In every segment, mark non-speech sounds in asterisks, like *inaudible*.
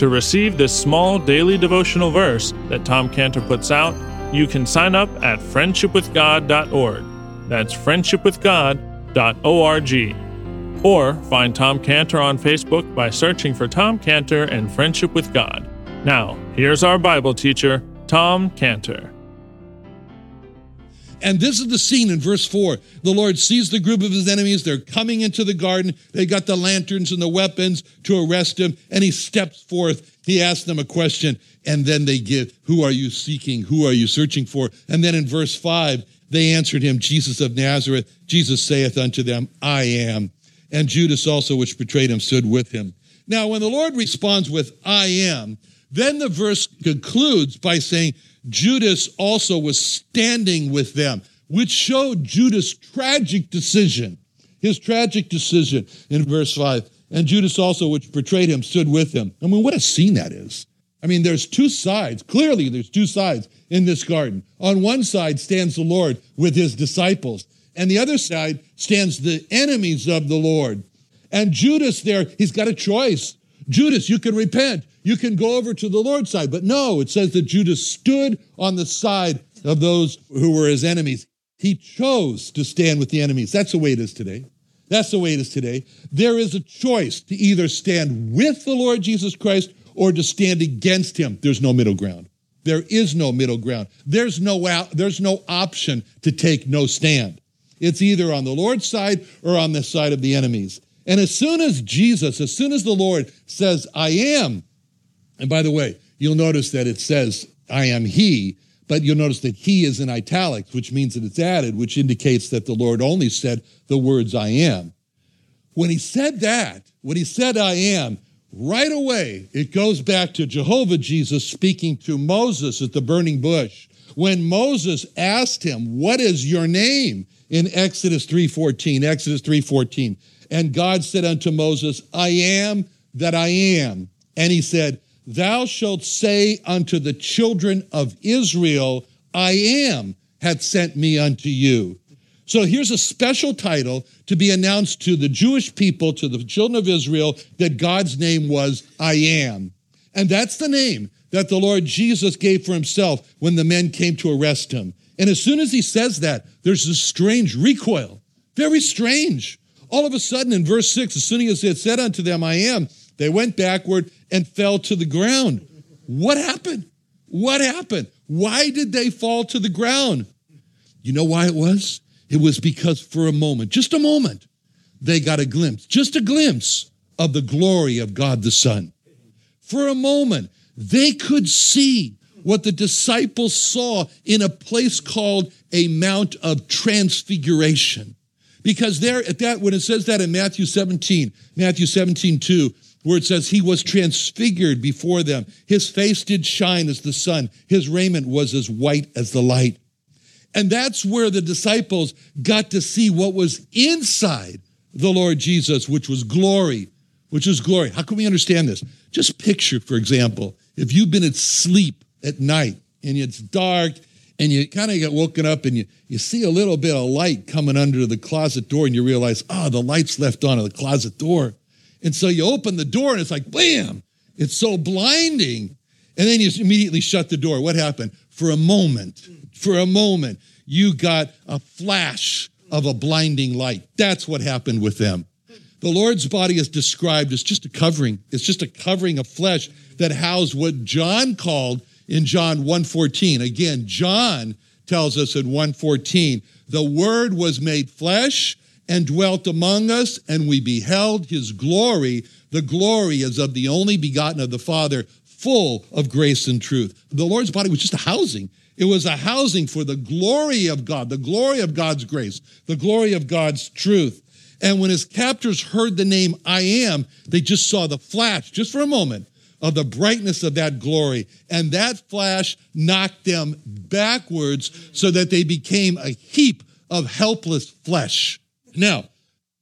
To receive this small daily devotional verse that Tom Cantor puts out, you can sign up at friendshipwithgod.org. That's friendshipwithgod.org. Or find Tom Cantor on Facebook by searching for Tom Cantor and Friendship with God. Now, here's our Bible teacher, Tom Cantor. And this is the scene in verse 4. The Lord sees the group of his enemies. They're coming into the garden. They got the lanterns and the weapons to arrest him. And he steps forth. He asks them a question. And then they give, Who are you seeking? Who are you searching for? And then in verse 5, they answered him, Jesus of Nazareth. Jesus saith unto them, I am. And Judas also, which betrayed him, stood with him. Now, when the Lord responds with, I am, then the verse concludes by saying, Judas also was standing with them, which showed Judas' tragic decision. His tragic decision in verse 5. And Judas also, which betrayed him, stood with him. I mean, what a scene that is. I mean, there's two sides. Clearly, there's two sides in this garden. On one side stands the Lord with his disciples, and the other side stands the enemies of the Lord. And Judas there, he's got a choice. Judas, you can repent. You can go over to the Lord's side. But no, it says that Judas stood on the side of those who were his enemies. He chose to stand with the enemies. That's the way it is today. That's the way it is today. There is a choice to either stand with the Lord Jesus Christ or to stand against him. There's no middle ground. There is no middle ground. There's no out, there's no option to take no stand. It's either on the Lord's side or on the side of the enemies. And as soon as Jesus, as soon as the Lord says, I am, and by the way, you'll notice that it says, I am He, but you'll notice that He is in italics, which means that it's added, which indicates that the Lord only said the words, I am. When He said that, when He said, I am, right away, it goes back to Jehovah Jesus speaking to Moses at the burning bush. When Moses asked him, What is your name? in Exodus 3:14, Exodus 3:14. And God said unto Moses, I am that I am. And he said, Thou shalt say unto the children of Israel, I am, hath sent me unto you. So here's a special title to be announced to the Jewish people, to the children of Israel, that God's name was I am. And that's the name that the Lord Jesus gave for himself when the men came to arrest him. And as soon as he says that, there's this strange recoil. Very strange. All of a sudden, in verse 6, as soon as he had said unto them, I am, they went backward and fell to the ground. What happened? What happened? Why did they fall to the ground? You know why it was? It was because for a moment, just a moment, they got a glimpse, just a glimpse of the glory of God the Son. For a moment, they could see what the disciples saw in a place called a Mount of Transfiguration. Because there, at that, when it says that in Matthew 17, Matthew 17, 2, where it says he was transfigured before them. His face did shine as the sun. His raiment was as white as the light. And that's where the disciples got to see what was inside the Lord Jesus, which was glory, which was glory. How can we understand this? Just picture, for example, if you've been asleep at night and it's dark and you kind of get woken up and you, you see a little bit of light coming under the closet door and you realize, oh, the light's left on at the closet door. And so you open the door and it's like, bam, it's so blinding. And then you immediately shut the door. What happened? For a moment, for a moment, you got a flash of a blinding light. That's what happened with them. The Lord's body is described as just a covering. It's just a covering of flesh that housed what John called in John 1:14. Again, John tells us in 1:14, the word was made flesh and dwelt among us, and we beheld his glory. The glory is of the only begotten of the Father, full of grace and truth. The Lord's body was just a housing. It was a housing for the glory of God, the glory of God's grace, the glory of God's truth. And when his captors heard the name I am, they just saw the flash, just for a moment, of the brightness of that glory. And that flash knocked them backwards so that they became a heap of helpless flesh. Now,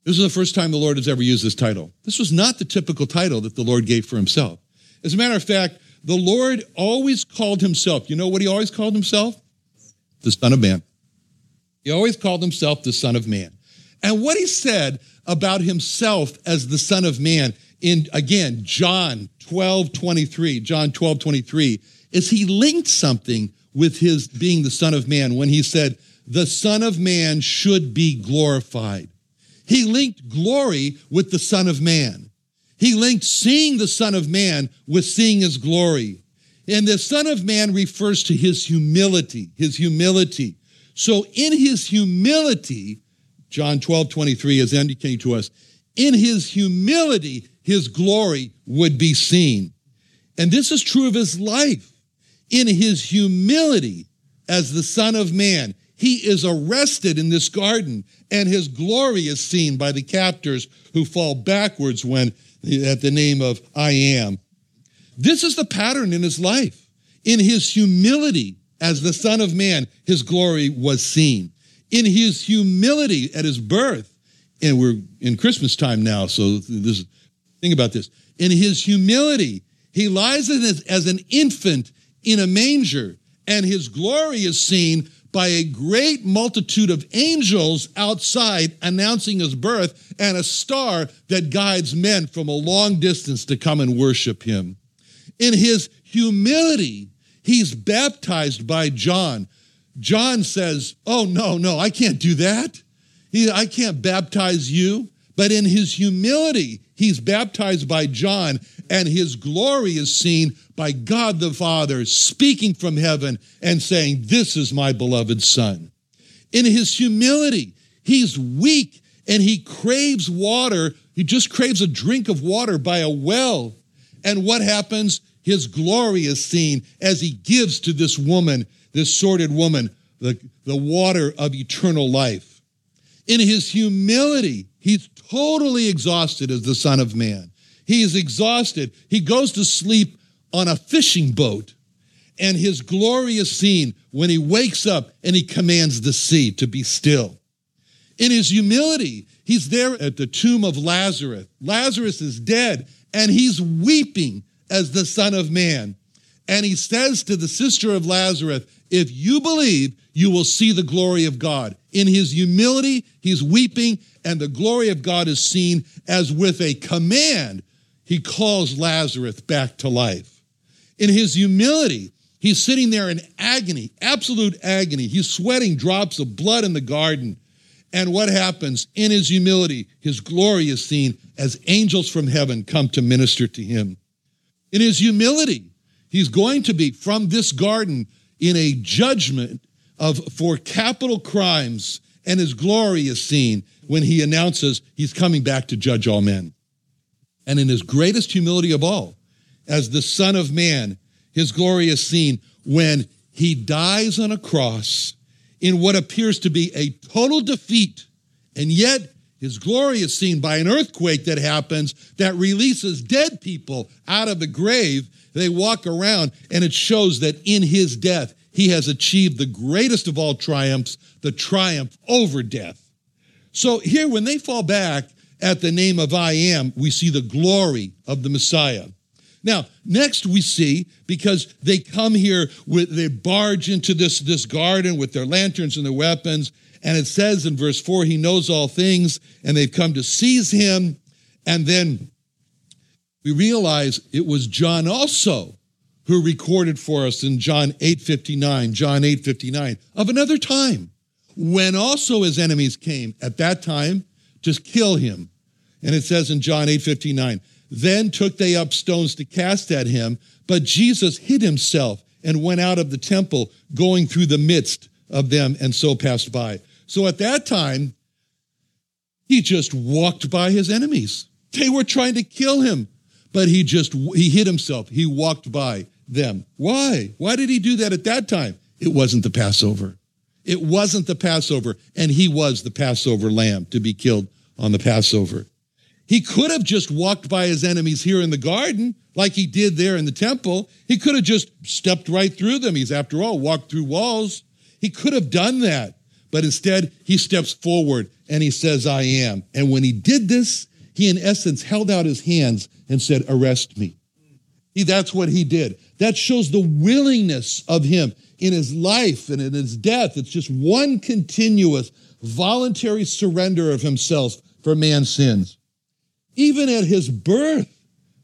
this is the first time the Lord has ever used this title. This was not the typical title that the Lord gave for himself. As a matter of fact, the Lord always called himself, you know what he always called himself? The Son of Man. He always called himself the Son of Man. And what he said about himself as the Son of Man in, again, John 12, 23, John 12, 23, is he linked something with his being the Son of Man when he said, the Son of Man should be glorified. He linked glory with the Son of Man. He linked seeing the Son of Man with seeing his glory. And the Son of Man refers to his humility, his humility. So in his humility, John 12, 23 is indicating to us, in his humility, his glory would be seen. And this is true of his life. In his humility as the Son of Man, he is arrested in this garden, and his glory is seen by the captors who fall backwards when at the name of I am. This is the pattern in his life. In his humility as the Son of Man, his glory was seen. In his humility at his birth, and we're in Christmas time now, so this think about this. In his humility, he lies as, as an infant in a manger, and his glory is seen by a great multitude of angels outside announcing his birth and a star that guides men from a long distance to come and worship him. In his humility, he's baptized by John. John says, Oh, no, no, I can't do that. He, I can't baptize you. But in his humility, he's baptized by John, and his glory is seen by God the Father speaking from heaven and saying, This is my beloved Son. In his humility, he's weak and he craves water. He just craves a drink of water by a well. And what happens? His glory is seen as he gives to this woman, this sordid woman, the, the water of eternal life. In his humility, he's totally exhausted as the Son of Man. He is exhausted. He goes to sleep on a fishing boat, and his glory is seen when he wakes up and he commands the sea to be still. In his humility, he's there at the tomb of Lazarus. Lazarus is dead, and he's weeping as the Son of Man. And he says to the sister of Lazarus, If you believe, you will see the glory of God. In his humility, he's weeping, and the glory of God is seen as with a command, he calls Lazarus back to life. In his humility, he's sitting there in agony, absolute agony. He's sweating drops of blood in the garden. And what happens? In his humility, his glory is seen as angels from heaven come to minister to him. In his humility, he's going to be from this garden in a judgment of for capital crimes, and his glory is seen when he announces he's coming back to judge all men. And in his greatest humility of all, as the Son of Man, his glory is seen when he dies on a cross in what appears to be a total defeat, and yet his glory is seen by an earthquake that happens that releases dead people out of the grave. They walk around, and it shows that in his death, he has achieved the greatest of all triumphs, the triumph over death. So here, when they fall back at the name of I am, we see the glory of the Messiah. Now, next we see, because they come here with, they barge into this, this garden with their lanterns and their weapons. And it says in verse four, he knows all things and they've come to seize him. And then we realize it was John also who recorded for us in John 8:59, John 8:59, of another time when also his enemies came at that time to kill him. And it says in John 8:59, then took they up stones to cast at him, but Jesus hid himself and went out of the temple, going through the midst of them, and so passed by. So at that time, he just walked by his enemies. They were trying to kill him, but he just he hid himself. He walked by them. Why? Why did he do that at that time? It wasn't the Passover. It wasn't the Passover, and he was the Passover lamb to be killed on the Passover. He could have just walked by his enemies here in the garden, like he did there in the temple. He could have just stepped right through them. He's, after all, walked through walls. He could have done that. But instead, he steps forward and he says, I am. And when he did this, he in essence held out his hands and said, Arrest me. He, that's what he did. That shows the willingness of him in his life and in his death. It's just one continuous voluntary surrender of himself for man's sins. Even at his birth,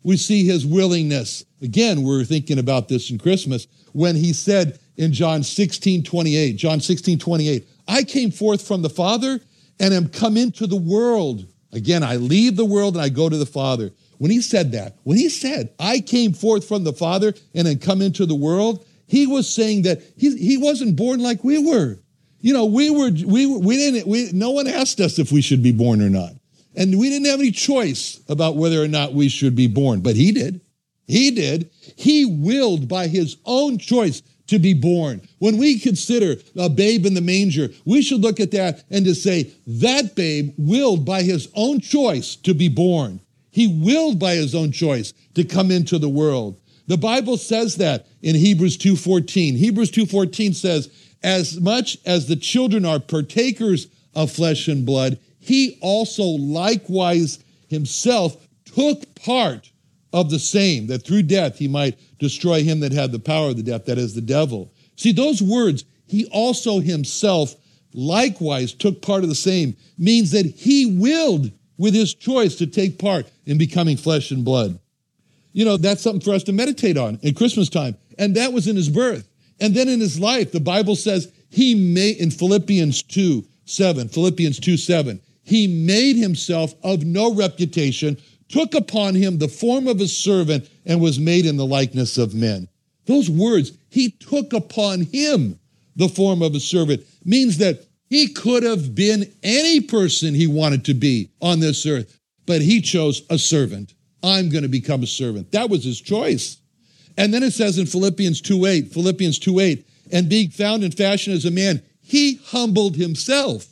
we see his willingness. Again, we're thinking about this in Christmas when he said in John 16, 28, John 16, 28, I came forth from the Father and am come into the world. Again, I leave the world and I go to the Father. When he said that, when he said, I came forth from the Father and am come into the world, he was saying that he, he wasn't born like we were. You know, we were, we, we didn't, we, no one asked us if we should be born or not. And we didn't have any choice about whether or not we should be born, but he did. He did. He willed by his own choice to be born. When we consider a babe in the manger, we should look at that and to say, that babe willed by his own choice to be born. He willed by his own choice to come into the world. The Bible says that in Hebrews 2:14. Hebrews 2:14 says, "As much as the children are partakers of flesh and blood, he also likewise himself took part of the same, that through death he might destroy him that had the power of the death, that is the devil. See, those words, he also himself likewise took part of the same, means that he willed with his choice to take part in becoming flesh and blood. You know, that's something for us to meditate on in Christmas time. And that was in his birth. And then in his life, the Bible says he made, in Philippians 2 7, Philippians 2 7, he made himself of no reputation, took upon him the form of a servant, and was made in the likeness of men. Those words, he took upon him the form of a servant, means that he could have been any person he wanted to be on this earth, but he chose a servant. I'm going to become a servant. That was his choice. And then it says in Philippians 2 8, Philippians 2 8, and being found in fashion as a man, he humbled himself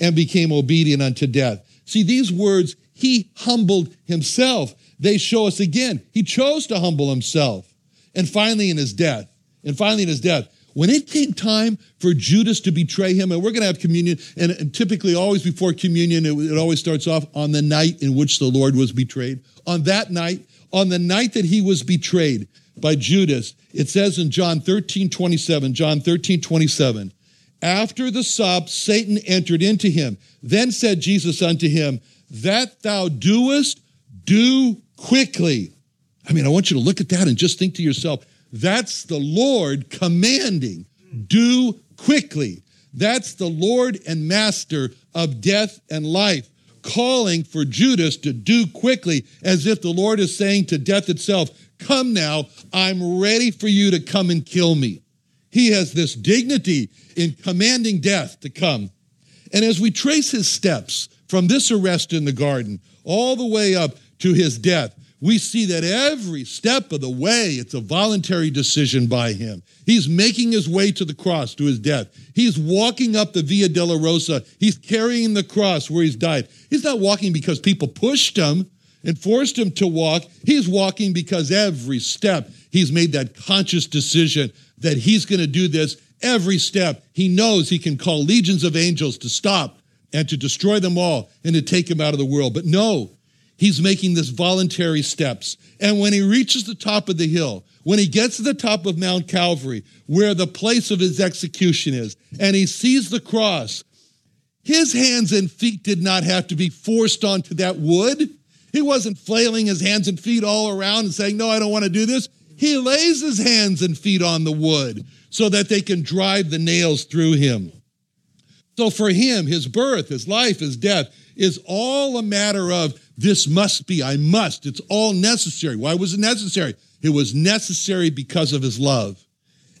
and became obedient unto death. See, these words, he humbled himself. They show us again, he chose to humble himself. And finally, in his death, and finally, in his death, when it came time for Judas to betray him, and we're going to have communion, and, typically always before communion, it, it always starts off on the night in which the Lord was betrayed. On that night, on the night that he was betrayed by Judas, it says in John 13, 27, John 13, 27, after the sup, Satan entered into him. Then said Jesus unto him, That thou doest, do quickly. I mean, I want you to look at that and just think to yourself, that's the Lord commanding, do quickly. That's the Lord and Master of death and life, calling for Judas to do quickly, as if the Lord is saying to death itself, Come now, I'm ready for you to come and kill me. He has this dignity in commanding death to come. And as we trace his steps from this arrest in the garden all the way up to his death, we see that every step of the way, it's a voluntary decision by him. He's making his way to the cross, to his death. He's walking up the Via Dolorosa. He's carrying the cross where he's died. He's not walking because people pushed him and forced him to walk. He's walking because every step he's made that conscious decision that he's going to do this every step. He knows he can call legions of angels to stop and to destroy them all and to take him out of the world. But no, he's making this voluntary steps. And when he reaches the top of the hill, when he gets to the top of Mount Calvary, where the place of his execution is, and he sees the cross, his hands and feet did not have to be forced onto that wood. He wasn't flailing his hands and feet all around and saying, No, I don't want to do this. He lays his hands and feet on the wood so that they can drive the nails through him. So for him, his birth, his life, his death is all a matter of this must be, I must. It's all necessary. Why was it necessary? It was necessary because of his love.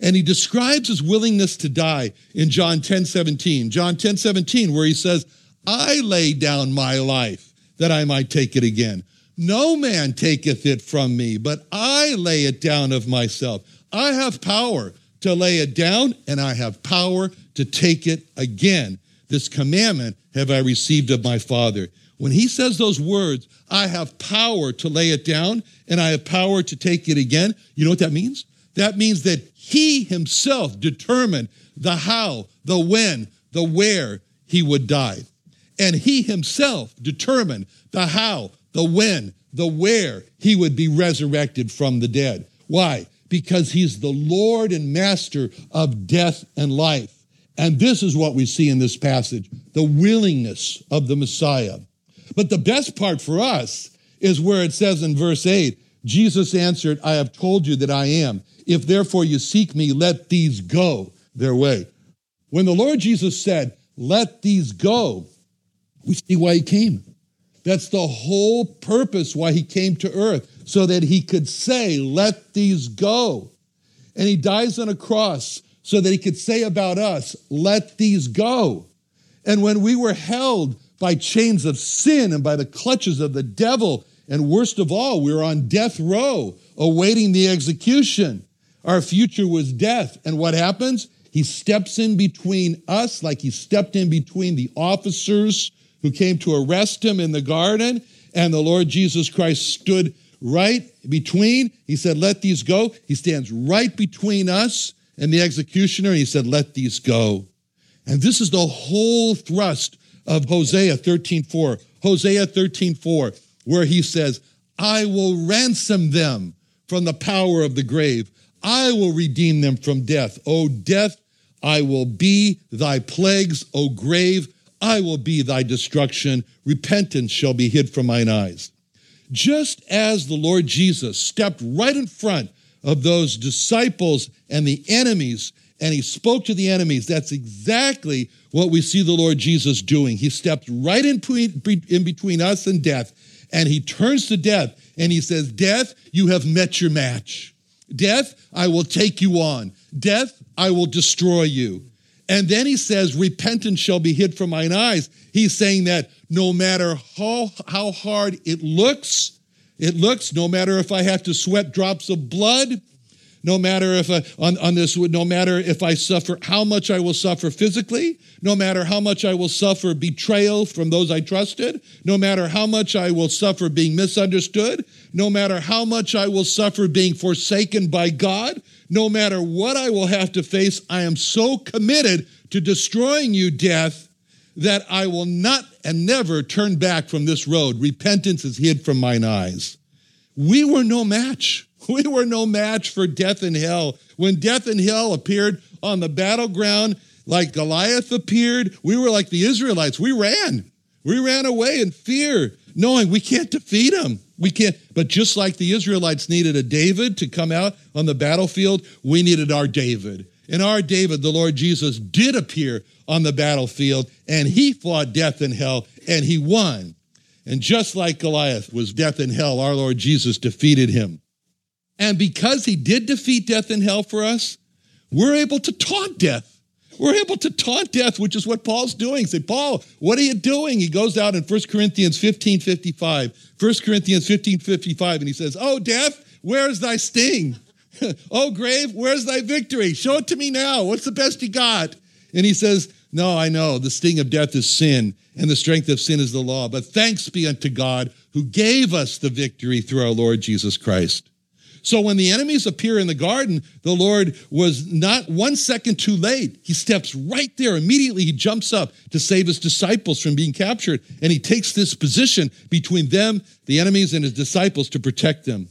And he describes his willingness to die in John 10 17. John 10 17, where he says, I lay down my life that I might take it again. No man taketh it from me, but I lay it down of myself. I have power to lay it down, and I have power to take it again. This commandment have I received of my Father. When he says those words, I have power to lay it down and I have power to take it again, you know what that means? That means that he himself determined the how, the when, the where he would die. And he himself determined the how, the when, the where he would be resurrected from the dead. Why? Because he's the Lord and master of death and life. And this is what we see in this passage the willingness of the Messiah. But the best part for us is where it says in verse 8 Jesus answered, I have told you that I am. If therefore you seek me, let these go their way. When the Lord Jesus said, Let these go, we see why he came. That's the whole purpose why he came to earth, so that he could say, Let these go. And he dies on a cross so that he could say about us, Let these go. And when we were held by chains of sin and by the clutches of the devil, and worst of all, we were on death row awaiting the execution. Our future was death. And what happens? He steps in between us, like he stepped in between the officers who came to arrest him in the garden, and the Lord Jesus Christ stood right between. He said, Let these go. He stands right between us and the executioner, he said, Let these go. And this is the whole thrust of Hosea 13:4. Hosea 13:4, where he says, I will ransom them from the power of the grave. I will redeem them from death. O death, I will be thy plagues. O grave, I will be thy destruction. Repentance shall be hid from mine eyes. Just as the Lord Jesus stepped right in front of those disciples and the enemies, and he spoke to the enemies, that's exactly what we see the Lord Jesus doing. He stepped right in between, in between us and death, and he turns to death and he says, Death, you have met your match. Death, I will take you on. Death, I will destroy you. And then he says, Repentance shall be hid from mine eyes. He's saying that no matter how, how hard it looks, it looks, no matter if I have to sweat drops of blood, no matter if I, on, on this, no matter if I suffer, how much I will suffer physically, no matter how much I will suffer betrayal from those I trusted, no matter how much I will suffer being misunderstood, no matter how much I will suffer being forsaken by God, no matter what I will have to face, I am so committed to destroying you, death, that I will not and never turn back from this road. Repentance is hid from mine eyes. We were no match. We were no match for death and hell. When death and hell appeared on the battleground, like Goliath appeared, we were like the Israelites. We ran. We ran away in fear, knowing we can't defeat him. We can't. But just like the Israelites needed a David to come out on the battlefield, we needed our David. And our David, the Lord Jesus, did appear on the battlefield, and he fought death and hell, and he won. And just like Goliath was death and hell, our Lord Jesus defeated him. And because he did defeat death and hell for us, we're able to taunt death. We're able to taunt death, which is what Paul's doing. Say, Paul, what are you doing? He goes out in 1 Corinthians 15 55. 1 Corinthians 15 55, and he says, Oh, death, where's thy sting? *laughs* oh, grave, where's thy victory? Show it to me now. What's the best you got? And he says, No, I know. The sting of death is sin, and the strength of sin is the law. But thanks be unto God who gave us the victory through our Lord Jesus Christ. So when the enemies appear in the garden, the Lord was not one second too late. He steps right there. Immediately, he jumps up to save his disciples from being captured. And he takes this position between them, the enemies, and his disciples to protect them.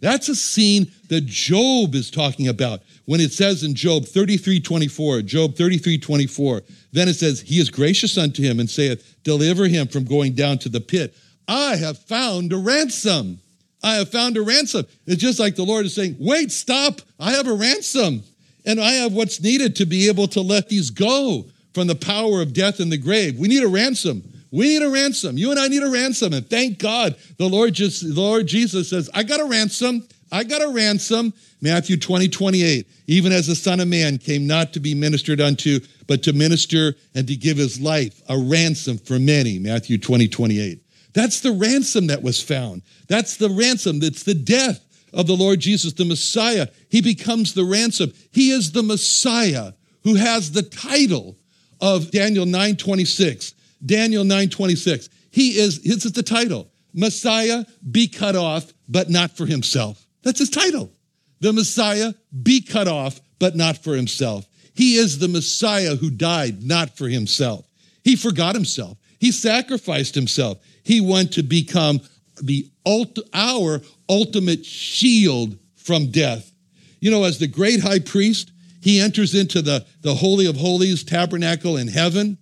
That's a scene that Job is talking about when it says in Job 33 24, Job 33 24, then it says, He is gracious unto him and saith, Deliver him from going down to the pit. I have found a ransom. I have found a ransom. It's just like the Lord is saying, wait, stop. I have a ransom. And I have what's needed to be able to let these go from the power of death and the grave. We need a ransom. We need a ransom. You and I need a ransom. And thank God the Lord just the Lord Jesus says, I got a ransom. I got a ransom. Matthew 20, 28. Even as the Son of Man came not to be ministered unto, but to minister and to give his life a ransom for many. Matthew 20, 28. That's the ransom that was found. That's the ransom. That's the death of the Lord Jesus, the Messiah. He becomes the ransom. He is the Messiah who has the title of Daniel 9:26. Daniel 9:26. He is this is the title. Messiah be cut off but not for himself. That's his title. The Messiah be cut off but not for himself. He is the Messiah who died not for himself. He forgot himself. He sacrificed himself. He went to become the ult- our ultimate shield from death. You know, as the great high priest, he enters into the, the Holy of Holies tabernacle in heaven,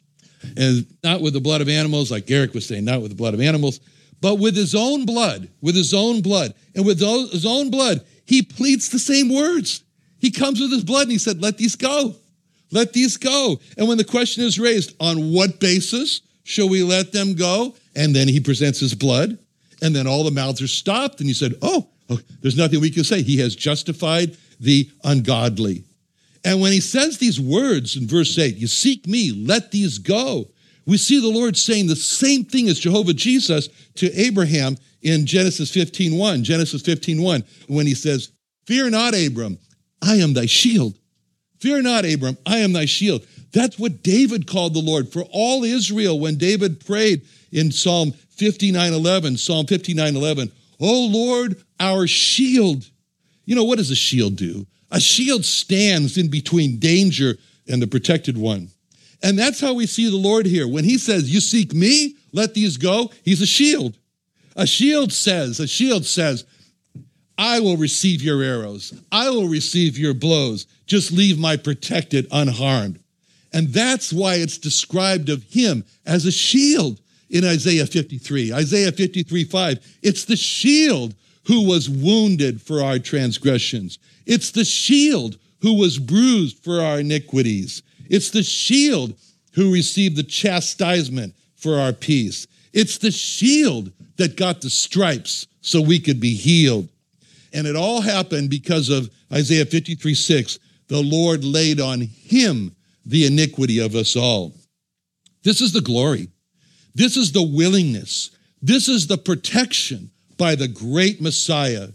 and not with the blood of animals, like Eric was saying, not with the blood of animals, but with his own blood, with his own blood. And with his own blood, he pleads the same words. He comes with his blood and he said, Let these go. Let these go. And when the question is raised, on what basis shall we let them go? And then he presents his blood, and then all the mouths are stopped. And he said, Oh, oh there's nothing we can say. He has justified the ungodly. And when he says these words in verse 8, you seek me, let these go. We see the Lord saying the same thing as Jehovah Jesus to Abraham in Genesis 15:1. Genesis 15:1, when he says, Fear not, Abram, I am thy shield. Fear not, Abram, I am thy shield. That's what David called the Lord for all Israel when David prayed in Psalm 59 11. Psalm 59 11. Oh Lord, our shield. You know, what does a shield do? A shield stands in between danger and the protected one. And that's how we see the Lord here. When he says, You seek me, let these go, he's a shield. A shield says, a shield says, I will receive your arrows. I will receive your blows. Just leave my protected unharmed. And that's why it's described of him as a shield in Isaiah 53. Isaiah 53 5. It's the shield who was wounded for our transgressions. It's the shield who was bruised for our iniquities. It's the shield who received the chastisement for our peace. It's the shield that got the stripes so we could be healed. And it all happened because of Isaiah 53 6. The Lord laid on him the iniquity of us all. This is the glory. This is the willingness. This is the protection by the great Messiah.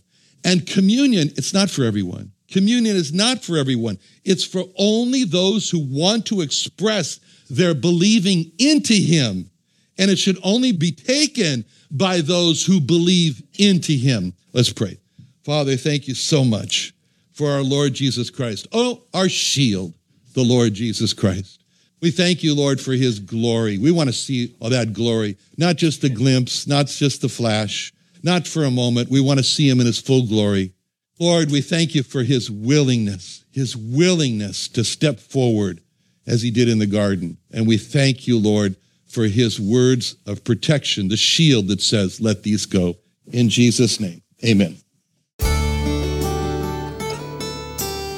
And communion, it's not for everyone. Communion is not for everyone. It's for only those who want to express their believing into him. And it should only be taken by those who believe into him. Let's pray. Father, thank you so much for our Lord Jesus Christ. Oh, our shield, the Lord Jesus Christ. We thank you, Lord, for his glory. We want to see all that glory, not just a glimpse, not just the flash, not for a moment. We want to see him in his full glory. Lord, we thank you for his willingness, his willingness to step forward as he did in the garden. And we thank you, Lord, for his words of protection, the shield that says, let these go. In Jesus' name, amen.